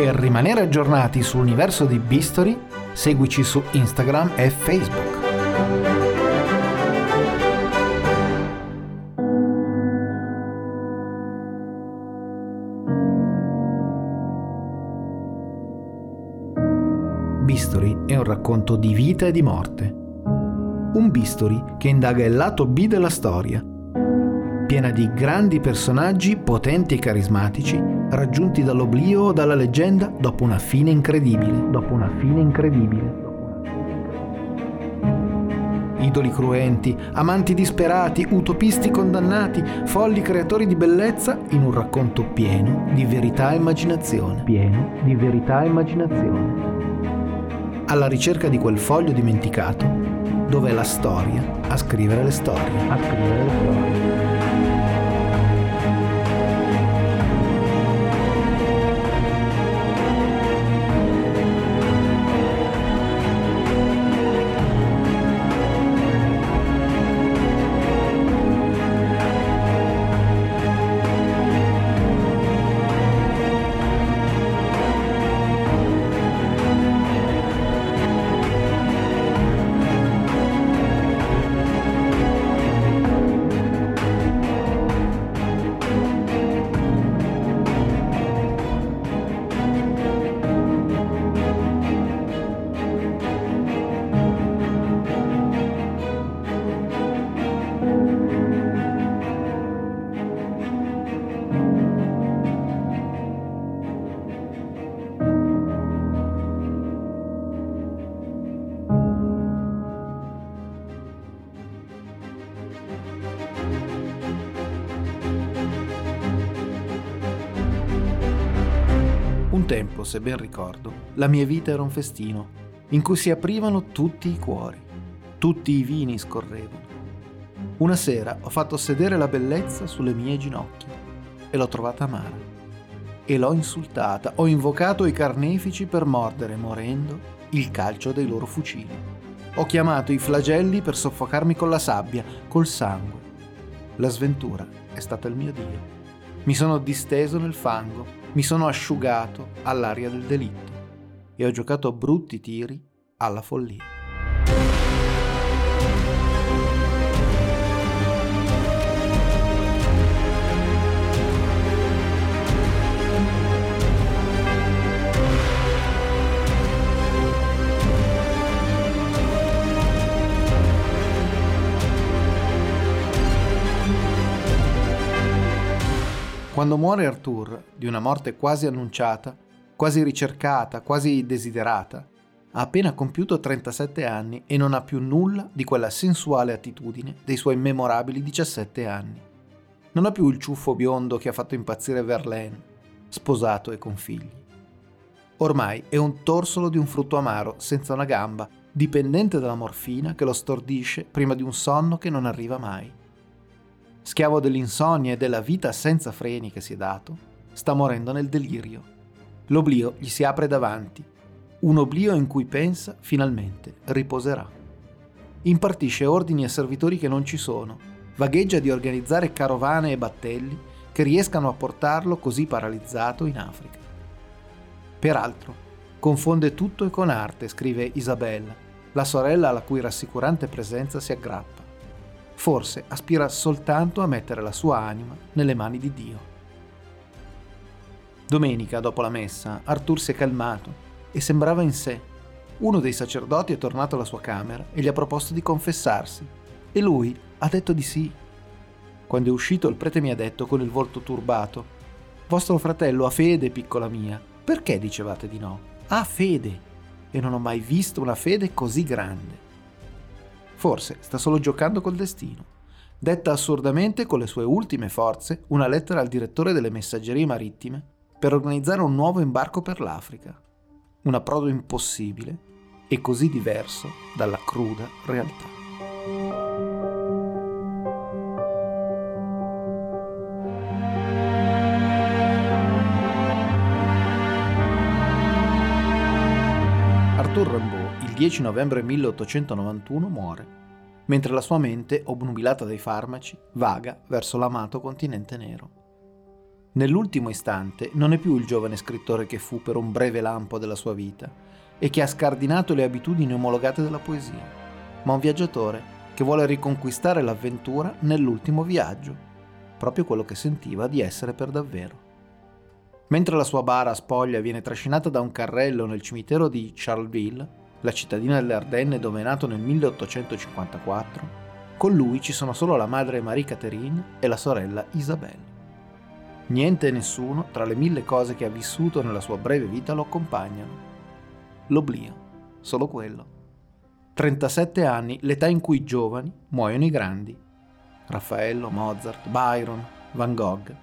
Per rimanere aggiornati sull'universo di Bistory, seguici su Instagram e Facebook. Bistory è un racconto di vita e di morte. Un Bistory che indaga il lato B della storia, piena di grandi personaggi potenti e carismatici raggiunti dall'oblio o dalla leggenda dopo una fine incredibile. Dopo una fine incredibile. Idoli cruenti, amanti disperati, utopisti condannati, folli creatori di bellezza in un racconto pieno di verità e immaginazione. Pieno di verità e immaginazione. Alla ricerca di quel foglio dimenticato dove è la storia a scrivere le storie. A scrivere le storie. Se ben ricordo, la mia vita era un festino in cui si aprivano tutti i cuori, tutti i vini scorrevano. Una sera ho fatto sedere la bellezza sulle mie ginocchia e l'ho trovata amara. E l'ho insultata, ho invocato i carnefici per mordere, morendo, il calcio dei loro fucili. Ho chiamato i flagelli per soffocarmi con la sabbia, col sangue. La sventura è stata il mio Dio. Mi sono disteso nel fango mi sono asciugato all'aria del delitto e ho giocato brutti tiri alla follia. Quando muore Arthur, di una morte quasi annunciata, quasi ricercata, quasi desiderata, ha appena compiuto 37 anni e non ha più nulla di quella sensuale attitudine dei suoi memorabili 17 anni. Non ha più il ciuffo biondo che ha fatto impazzire Verlaine, sposato e con figli. Ormai è un torsolo di un frutto amaro, senza una gamba, dipendente dalla morfina che lo stordisce prima di un sonno che non arriva mai schiavo dell'insonnia e della vita senza freni che si è dato, sta morendo nel delirio. L'oblio gli si apre davanti, un oblio in cui pensa finalmente riposerà. Impartisce ordini a servitori che non ci sono, vagheggia di organizzare carovane e battelli che riescano a portarlo così paralizzato in Africa. Peraltro, confonde tutto e con arte, scrive Isabella, la sorella alla cui rassicurante presenza si aggrappa forse aspira soltanto a mettere la sua anima nelle mani di Dio. Domenica, dopo la messa, Arthur si è calmato e sembrava in sé. Uno dei sacerdoti è tornato alla sua camera e gli ha proposto di confessarsi e lui ha detto di sì. Quando è uscito il prete mi ha detto con il volto turbato, Vostro fratello ha fede, piccola mia, perché dicevate di no? Ha fede e non ho mai visto una fede così grande. Forse sta solo giocando col destino. Detta assurdamente con le sue ultime forze una lettera al direttore delle messaggerie marittime per organizzare un nuovo imbarco per l'Africa. Un approdo impossibile e così diverso dalla cruda realtà. Arthur Rimbaud 10 novembre 1891 muore, mentre la sua mente, obnubilata dai farmaci, vaga verso l'amato continente nero. Nell'ultimo istante non è più il giovane scrittore che fu per un breve lampo della sua vita e che ha scardinato le abitudini omologate della poesia, ma un viaggiatore che vuole riconquistare l'avventura nell'ultimo viaggio, proprio quello che sentiva di essere per davvero. Mentre la sua bara spoglia viene trascinata da un carrello nel cimitero di Charleville, la cittadina delle Ardenne dove è nato nel 1854, con lui ci sono solo la madre Marie Catherine e la sorella Isabelle. Niente e nessuno, tra le mille cose che ha vissuto nella sua breve vita, lo accompagnano. L'oblio, solo quello. 37 anni, l'età in cui i giovani muoiono i grandi. Raffaello, Mozart, Byron, Van Gogh.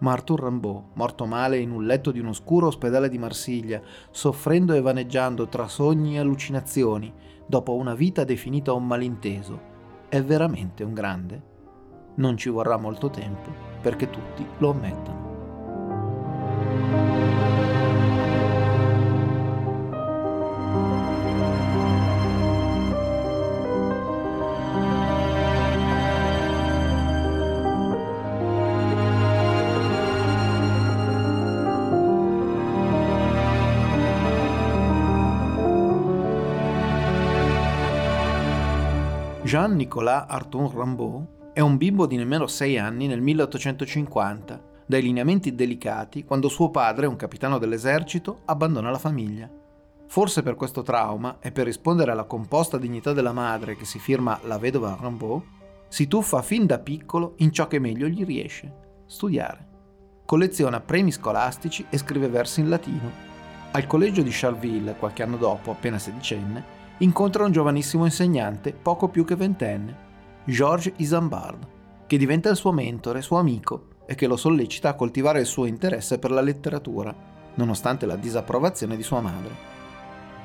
Ma Arthur Rimbaud, morto male in un letto di un oscuro ospedale di Marsiglia, soffrendo e vaneggiando tra sogni e allucinazioni, dopo una vita definita un malinteso, è veramente un grande? Non ci vorrà molto tempo perché tutti lo ammettano. Jean-Nicolas Arthur Rimbaud è un bimbo di nemmeno 6 anni nel 1850, dai lineamenti delicati quando suo padre, un capitano dell'esercito, abbandona la famiglia. Forse per questo trauma e per rispondere alla composta dignità della madre che si firma la vedova Rimbaud, si tuffa fin da piccolo in ciò che meglio gli riesce, studiare. Colleziona premi scolastici e scrive versi in latino. Al collegio di Charleville, qualche anno dopo, appena sedicenne, incontra un giovanissimo insegnante, poco più che ventenne, Georges Isambard, che diventa il suo mentore, suo amico e che lo sollecita a coltivare il suo interesse per la letteratura, nonostante la disapprovazione di sua madre.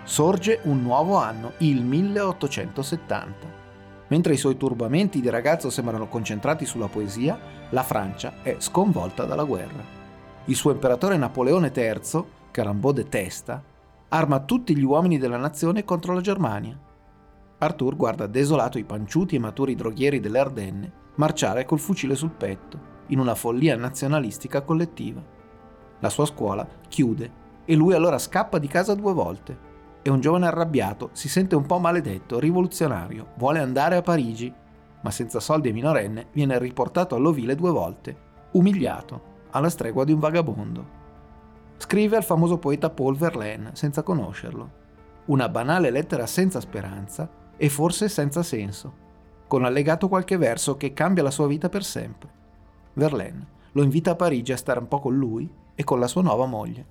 Sorge un nuovo anno, il 1870. Mentre i suoi turbamenti di ragazzo sembrano concentrati sulla poesia, la Francia è sconvolta dalla guerra. Il suo imperatore Napoleone III, che Rimbaud detesta, arma tutti gli uomini della nazione contro la Germania. Arthur guarda desolato i panciuti e maturi droghieri delle Ardenne marciare col fucile sul petto, in una follia nazionalistica collettiva. La sua scuola chiude e lui allora scappa di casa due volte. È un giovane arrabbiato, si sente un po' maledetto, rivoluzionario, vuole andare a Parigi, ma senza soldi e minorenne viene riportato all'ovile due volte, umiliato, alla stregua di un vagabondo. Scrive al famoso poeta Paul Verlaine senza conoscerlo. Una banale lettera senza speranza e forse senza senso, con allegato qualche verso che cambia la sua vita per sempre. Verlaine lo invita a Parigi a stare un po' con lui e con la sua nuova moglie.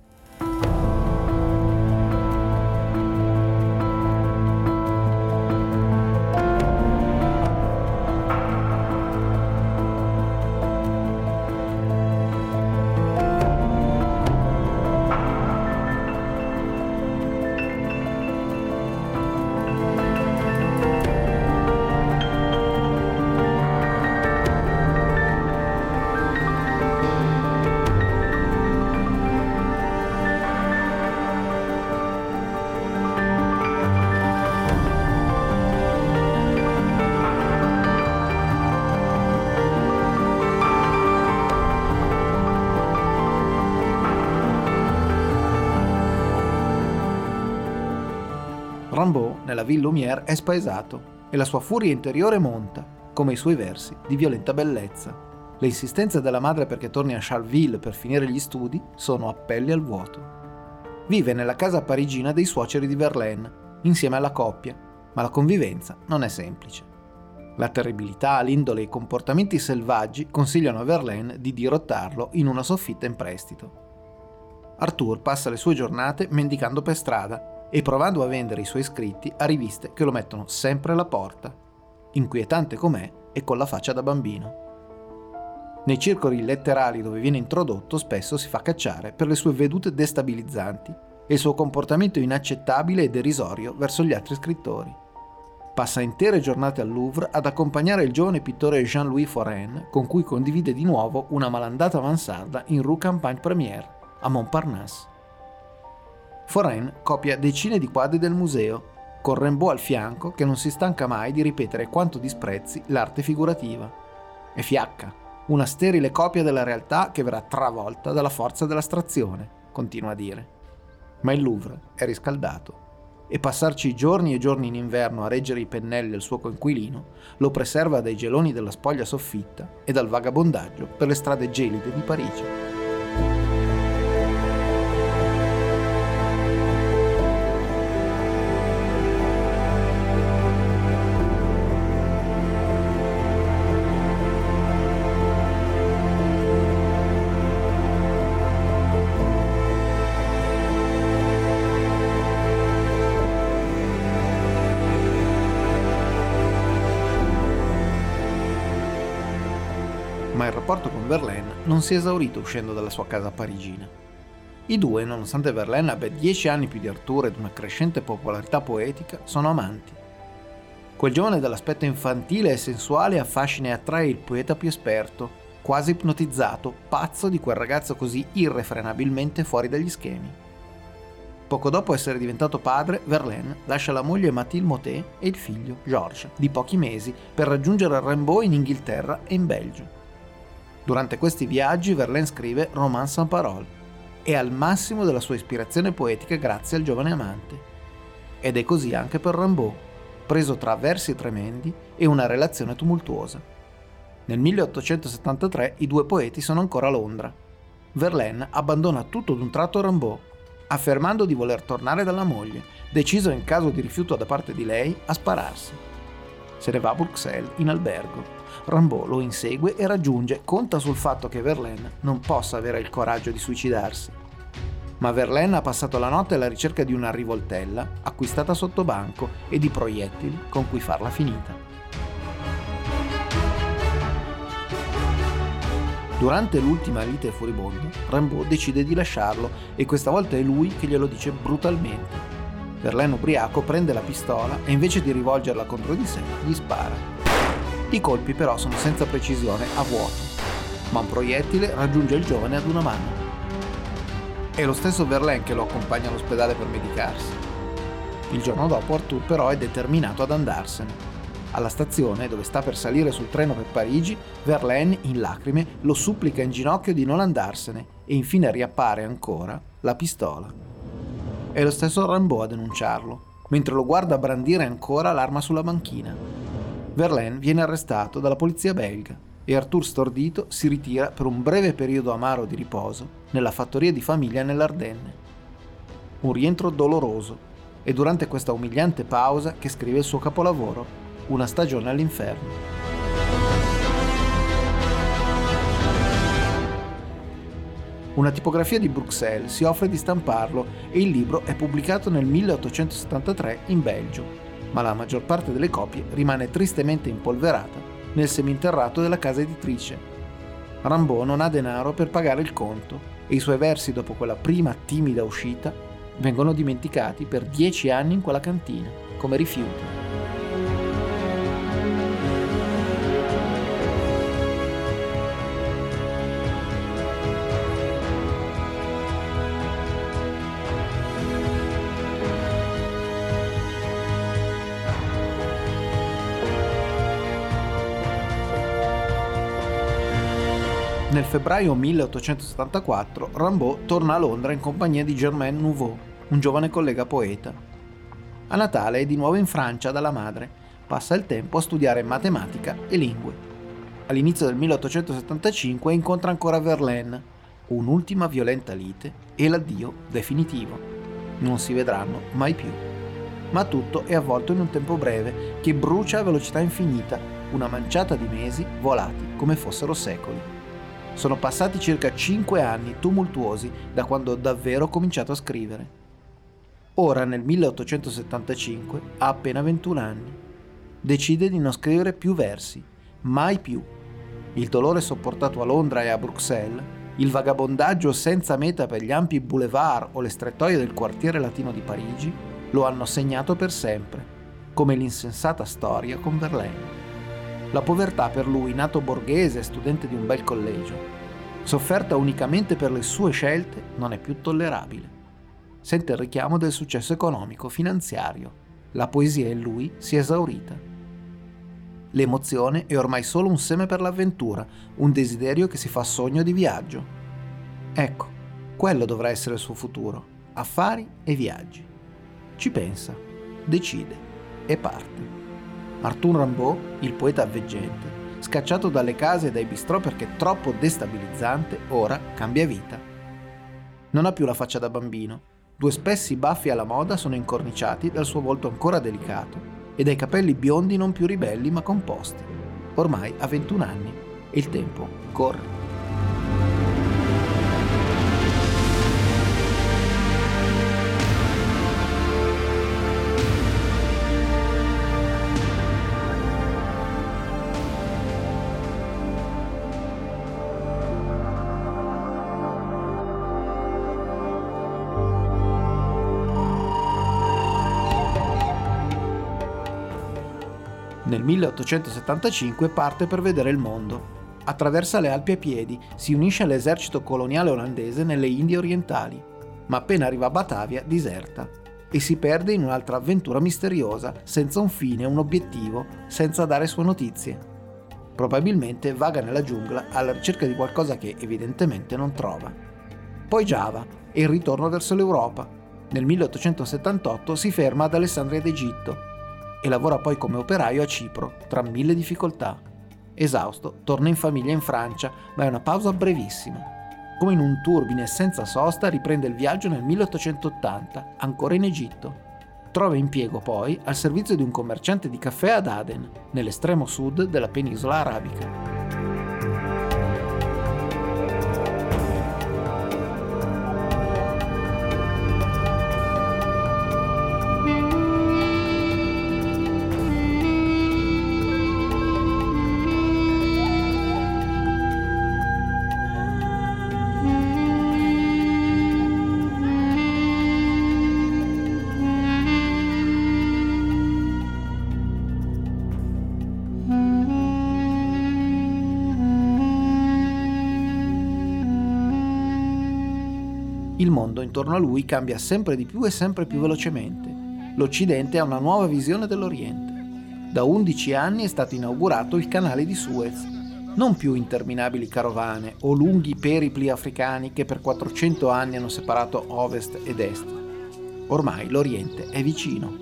Rimbaud, nella Ville Lumière, è spaesato e la sua furia interiore monta, come i suoi versi, di violenta bellezza. Le insistenze della madre perché torni a Charleville per finire gli studi sono appelli al vuoto. Vive nella casa parigina dei suoceri di Verlaine, insieme alla coppia, ma la convivenza non è semplice. La terribilità, l'indole e i comportamenti selvaggi consigliano a Verlaine di dirottarlo in una soffitta in prestito. Arthur passa le sue giornate mendicando per strada e provando a vendere i suoi scritti a riviste che lo mettono sempre alla porta, inquietante com'è e con la faccia da bambino. Nei circoli letterari dove viene introdotto spesso si fa cacciare per le sue vedute destabilizzanti e il suo comportamento inaccettabile e derisorio verso gli altri scrittori. Passa intere giornate al Louvre ad accompagnare il giovane pittore Jean-Louis Forain, con cui condivide di nuovo una malandata mansarda in Rue Campagne Première, a Montparnasse. Forain copia decine di quadri del museo, con Rimbaud al fianco che non si stanca mai di ripetere quanto disprezzi l'arte figurativa. E fiacca, una sterile copia della realtà che verrà travolta dalla forza dell'astrazione, continua a dire. Ma il Louvre è riscaldato e passarci giorni e giorni in inverno a reggere i pennelli del suo coinquilino lo preserva dai geloni della spoglia soffitta e dal vagabondaggio per le strade gelide di Parigi. Non si è esaurito uscendo dalla sua casa parigina. I due, nonostante Verlaine abbia dieci anni più di Arthur ed una crescente popolarità poetica, sono amanti. Quel giovane dall'aspetto infantile e sensuale affascina e attrae il poeta più esperto, quasi ipnotizzato, pazzo di quel ragazzo così irrefrenabilmente fuori dagli schemi. Poco dopo essere diventato padre, Verlaine lascia la moglie Mathilde Motet e il figlio, Georges, di pochi mesi, per raggiungere Rimbaud in Inghilterra e in Belgio. Durante questi viaggi Verlaine scrive Roman sans parole e al massimo della sua ispirazione poetica grazie al giovane amante. Ed è così anche per Rimbaud, preso tra versi tremendi e una relazione tumultuosa. Nel 1873 i due poeti sono ancora a Londra. Verlaine abbandona tutto d'un tratto Rimbaud, affermando di voler tornare dalla moglie, deciso in caso di rifiuto da parte di lei a spararsi. Se ne va a Bruxelles in albergo Rimbaud lo insegue e raggiunge, conta sul fatto che Verlaine non possa avere il coraggio di suicidarsi. Ma Verlaine ha passato la notte alla ricerca di una rivoltella acquistata sotto banco e di proiettili con cui farla finita. Durante l'ultima lite furibonda, Rimbaud decide di lasciarlo e questa volta è lui che glielo dice brutalmente. Verlaine ubriaco prende la pistola e invece di rivolgerla contro di sé, gli spara. I colpi però sono senza precisione a vuoto, ma un proiettile raggiunge il giovane ad una mano. È lo stesso Verlaine che lo accompagna all'ospedale per medicarsi. Il giorno dopo Arthur però è determinato ad andarsene. Alla stazione, dove sta per salire sul treno per Parigi, Verlaine, in lacrime, lo supplica in ginocchio di non andarsene e infine riappare ancora la pistola. È lo stesso Rimbaud a denunciarlo, mentre lo guarda brandire ancora l'arma sulla banchina. Verlaine viene arrestato dalla polizia belga e Arthur stordito si ritira per un breve periodo amaro di riposo nella fattoria di famiglia nell'Ardenne. Un rientro doloroso e durante questa umiliante pausa che scrive il suo capolavoro, Una stagione all'inferno. Una tipografia di Bruxelles si offre di stamparlo e il libro è pubblicato nel 1873 in Belgio ma la maggior parte delle copie rimane tristemente impolverata nel seminterrato della casa editrice. Rimbaud non ha denaro per pagare il conto e i suoi versi dopo quella prima timida uscita vengono dimenticati per dieci anni in quella cantina, come rifiuti. Nel febbraio 1874 Rimbaud torna a Londra in compagnia di Germain Nouveau, un giovane collega poeta. A Natale è di nuovo in Francia dalla madre, passa il tempo a studiare matematica e lingue. All'inizio del 1875 incontra ancora Verlaine, un'ultima violenta lite e l'addio definitivo. Non si vedranno mai più. Ma tutto è avvolto in un tempo breve che brucia a velocità infinita, una manciata di mesi volati come fossero secoli. Sono passati circa 5 anni tumultuosi da quando ho davvero cominciato a scrivere. Ora, nel 1875, ha appena 21 anni. Decide di non scrivere più versi, mai più. Il dolore sopportato a Londra e a Bruxelles, il vagabondaggio senza meta per gli ampi boulevard o le strettoie del quartiere latino di Parigi lo hanno segnato per sempre, come l'insensata storia con Verlaine. La povertà per lui, nato borghese studente di un bel collegio, sofferta unicamente per le sue scelte, non è più tollerabile. Sente il richiamo del successo economico, finanziario. La poesia in lui si è esaurita. L'emozione è ormai solo un seme per l'avventura, un desiderio che si fa sogno di viaggio. Ecco, quello dovrà essere il suo futuro, affari e viaggi. Ci pensa, decide e parte. Arthur Rimbaud, il poeta avveggente, scacciato dalle case e dai bistrò perché troppo destabilizzante, ora cambia vita. Non ha più la faccia da bambino, due spessi baffi alla moda sono incorniciati dal suo volto ancora delicato e dai capelli biondi non più ribelli ma composti. Ormai ha 21 anni e il tempo corre. 1875 parte per vedere il mondo. Attraversa le Alpi a piedi, si unisce all'esercito coloniale olandese nelle Indie orientali, ma appena arriva a Batavia diserta e si perde in un'altra avventura misteriosa, senza un fine, un obiettivo, senza dare sue notizie. Probabilmente vaga nella giungla alla ricerca di qualcosa che evidentemente non trova. Poi Java e il ritorno verso l'Europa. Nel 1878 si ferma ad Alessandria d'Egitto e lavora poi come operaio a Cipro, tra mille difficoltà. Esausto, torna in famiglia in Francia, ma è una pausa brevissima. Come in un turbine senza sosta riprende il viaggio nel 1880, ancora in Egitto. Trova impiego poi al servizio di un commerciante di caffè ad Aden, nell'estremo sud della penisola arabica. Mondo intorno a lui cambia sempre di più e sempre più velocemente. L'Occidente ha una nuova visione dell'Oriente. Da 11 anni è stato inaugurato il canale di Suez. Non più interminabili carovane o lunghi peripli africani che per 400 anni hanno separato ovest ed est. Ormai l'Oriente è vicino.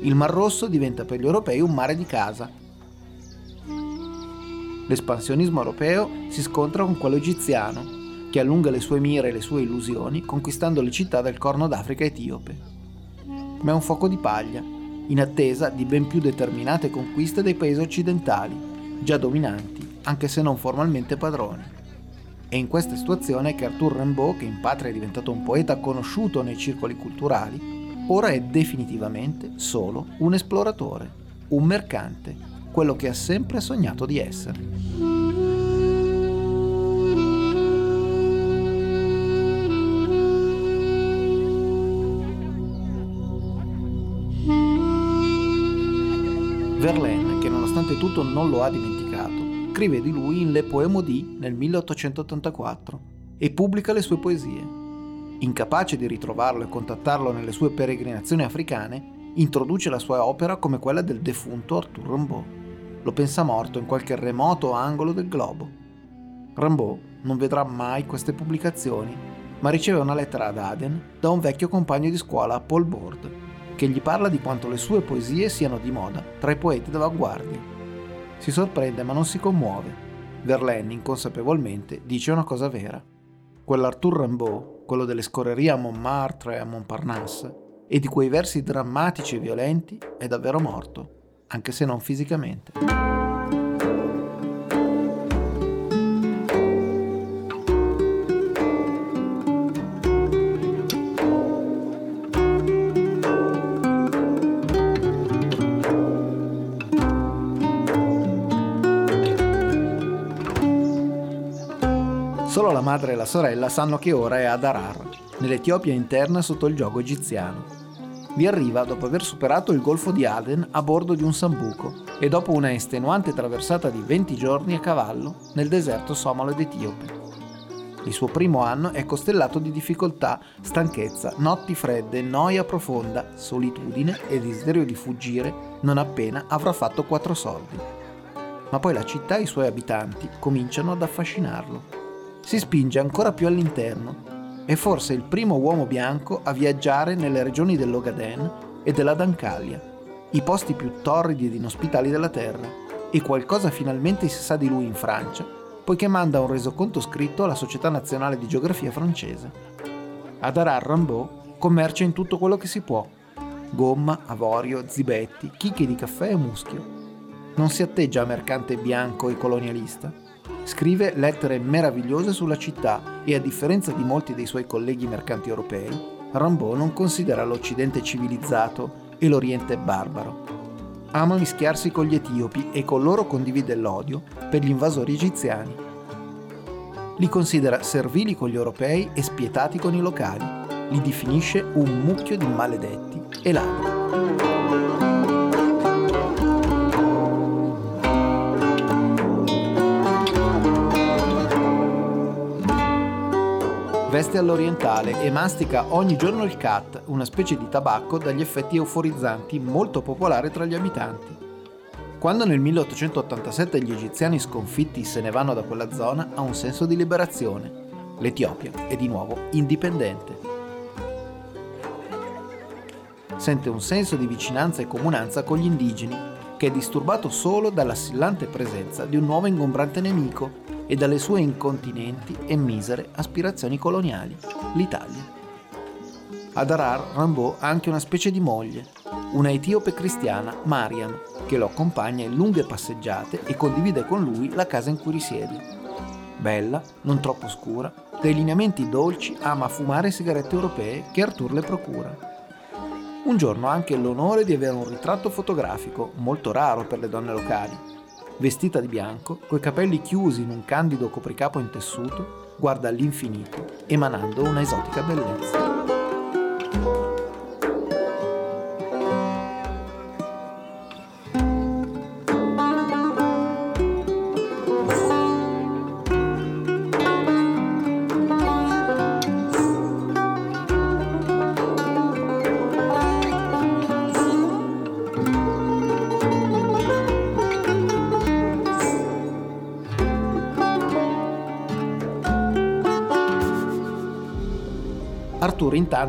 Il Mar Rosso diventa per gli europei un mare di casa. L'espansionismo europeo si scontra con quello egiziano, che allunga le sue mire e le sue illusioni conquistando le città del Corno d'Africa etiope. Ma è un fuoco di paglia, in attesa di ben più determinate conquiste dei paesi occidentali, già dominanti, anche se non formalmente padroni. È in questa situazione che Arthur Rimbaud, che in patria è diventato un poeta conosciuto nei circoli culturali, ora è definitivamente solo un esploratore, un mercante, quello che ha sempre sognato di essere. Verlaine, che nonostante tutto non lo ha dimenticato, scrive di lui in Le Poème di nel 1884 e pubblica le sue poesie. Incapace di ritrovarlo e contattarlo nelle sue peregrinazioni africane, introduce la sua opera come quella del defunto Arthur Rimbaud. Lo pensa morto in qualche remoto angolo del globo. Rimbaud non vedrà mai queste pubblicazioni, ma riceve una lettera ad Aden da un vecchio compagno di scuola, Paul Bord, che gli parla di quanto le sue poesie siano di moda tra i poeti d'avanguardia. Si sorprende ma non si commuove. Verlaine, inconsapevolmente, dice una cosa vera. Quell'Arthur Rimbaud, quello delle scorrerie a Montmartre e a Montparnasse, e di quei versi drammatici e violenti, è davvero morto, anche se non fisicamente. Solo la madre e la sorella sanno che ora è ad Arar, nell'Etiopia interna sotto il gioco egiziano. Vi arriva dopo aver superato il golfo di Aden a bordo di un sambuco e dopo una estenuante traversata di 20 giorni a cavallo nel deserto somalo ed etiope. Il suo primo anno è costellato di difficoltà, stanchezza, notti fredde, noia profonda, solitudine e desiderio di fuggire non appena avrà fatto quattro soldi. ma poi la città e i suoi abitanti cominciano ad affascinarlo. Si spinge ancora più all'interno. È forse il primo uomo bianco a viaggiare nelle regioni dell'Ogaden e della Dancaglia, i posti più torridi ed inospitali della terra, e qualcosa finalmente si sa di lui in Francia, poiché manda un resoconto scritto alla Società Nazionale di Geografia francese. Adarar Rimbaud commercia in tutto quello che si può, gomma, avorio, zibetti, chicche di caffè e muschio. Non si atteggia a mercante bianco e colonialista. Scrive lettere meravigliose sulla città e a differenza di molti dei suoi colleghi mercanti europei, Rimbaud non considera l'Occidente civilizzato e l'Oriente barbaro. Ama mischiarsi con gli etiopi e con loro condivide l'odio per gli invasori egiziani. Li considera servili con gli europei e spietati con i locali. Li definisce un mucchio di maledetti e ladri. Veste all'orientale e mastica ogni giorno il cat, una specie di tabacco dagli effetti euforizzanti molto popolare tra gli abitanti. Quando nel 1887 gli egiziani sconfitti se ne vanno da quella zona, ha un senso di liberazione. L'Etiopia è di nuovo indipendente sente un senso di vicinanza e comunanza con gli indigeni, che è disturbato solo dall'assillante presenza di un nuovo ingombrante nemico e dalle sue incontinenti e misere aspirazioni coloniali, l'Italia. Ad Arar Rimbaud ha anche una specie di moglie, una etiope cristiana, Mariam, che lo accompagna in lunghe passeggiate e condivide con lui la casa in cui risiede. Bella, non troppo scura, dai lineamenti dolci ama fumare sigarette europee che Arthur le procura. Un giorno ha anche l'onore di avere un ritratto fotografico, molto raro per le donne locali. Vestita di bianco, coi capelli chiusi in un candido copricapo in tessuto, guarda all'infinito, emanando una esotica bellezza.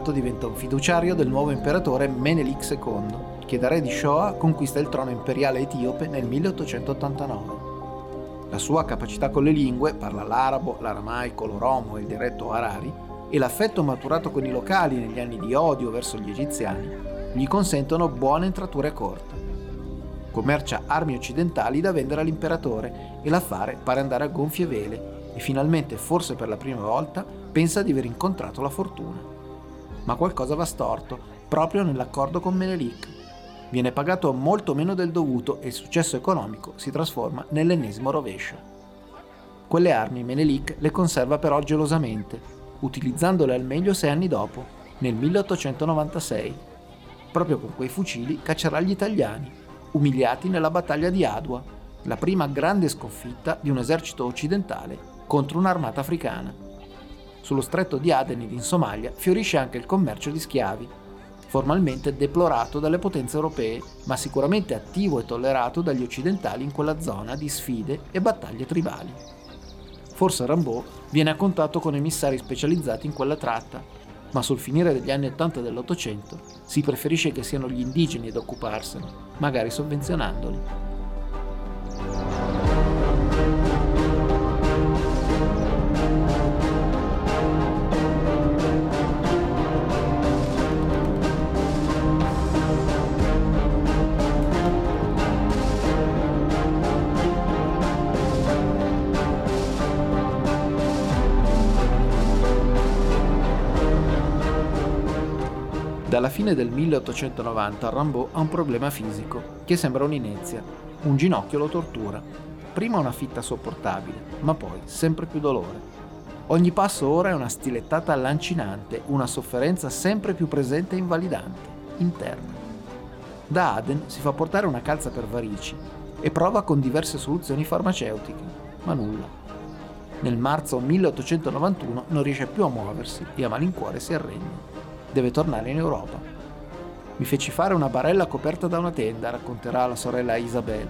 Intanto diventa un fiduciario del nuovo imperatore Menelik II, che da re di Shoah conquista il trono imperiale etiope nel 1889. La sua capacità con le lingue, parla l'arabo, l'aramaico, l'oromo e il dialetto arari, e l'affetto maturato con i locali negli anni di odio verso gli egiziani, gli consentono buone entrature a corte. Commercia armi occidentali da vendere all'imperatore e l'affare pare andare a gonfie vele e finalmente, forse per la prima volta, pensa di aver incontrato la fortuna ma qualcosa va storto proprio nell'accordo con Menelik. Viene pagato molto meno del dovuto e il successo economico si trasforma nell'ennesimo rovescio. Quelle armi Menelik le conserva però gelosamente, utilizzandole al meglio sei anni dopo, nel 1896. Proprio con quei fucili caccerà gli italiani, umiliati nella battaglia di Adwa, la prima grande sconfitta di un esercito occidentale contro un'armata africana sullo stretto di Adenid in Somalia fiorisce anche il commercio di schiavi, formalmente deplorato dalle potenze europee, ma sicuramente attivo e tollerato dagli occidentali in quella zona di sfide e battaglie tribali. Forse Rimbaud viene a contatto con emissari specializzati in quella tratta, ma sul finire degli anni 80 dell'Ottocento si preferisce che siano gli indigeni ad occuparsene, magari sovvenzionandoli. Fine del 1890 Rimbaud ha un problema fisico, che sembra un'inezia. Un ginocchio lo tortura. Prima una fitta sopportabile, ma poi sempre più dolore. Ogni passo ora è una stilettata lancinante, una sofferenza sempre più presente e invalidante, interna. Da Aden si fa portare una calza per varici e prova con diverse soluzioni farmaceutiche, ma nulla. Nel marzo 1891 non riesce più a muoversi e a malincuore si arrende deve tornare in Europa. Mi feci fare una barella coperta da una tenda, racconterà la sorella Isabel.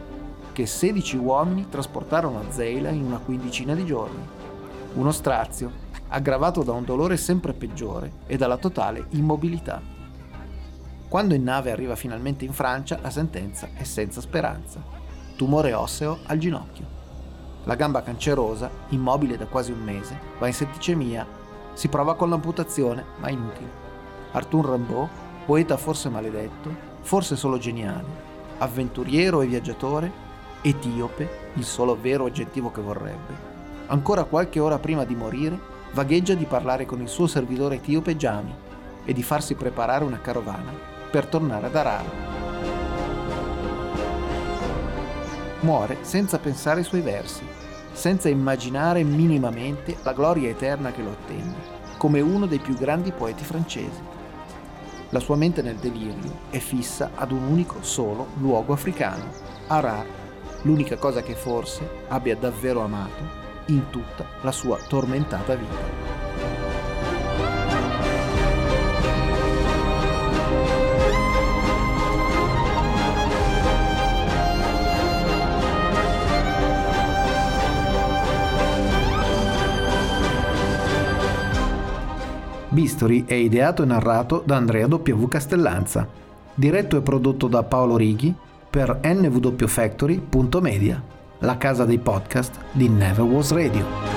che 16 uomini trasportarono a Zeila in una quindicina di giorni. Uno strazio, aggravato da un dolore sempre peggiore e dalla totale immobilità. Quando in nave arriva finalmente in Francia, la sentenza è senza speranza. Tumore osseo al ginocchio. La gamba cancerosa, immobile da quasi un mese, va in setticemia, si prova con l'amputazione, ma inutile. Arthur Rimbaud, poeta forse maledetto, forse solo geniale, avventuriero e viaggiatore, etiope, il solo vero aggettivo che vorrebbe, ancora qualche ora prima di morire, vagheggia di parlare con il suo servitore etiope Jami e di farsi preparare una carovana per tornare ad Arara. Muore senza pensare ai suoi versi, senza immaginare minimamente la gloria eterna che lo attende, come uno dei più grandi poeti francesi. La sua mente nel delirio è fissa ad un unico solo luogo africano, Arar, l'unica cosa che forse abbia davvero amato in tutta la sua tormentata vita. Bisturi è ideato e narrato da Andrea W. Castellanza, diretto e prodotto da Paolo Righi per nwfactory.media, la casa dei podcast di Never Was Radio.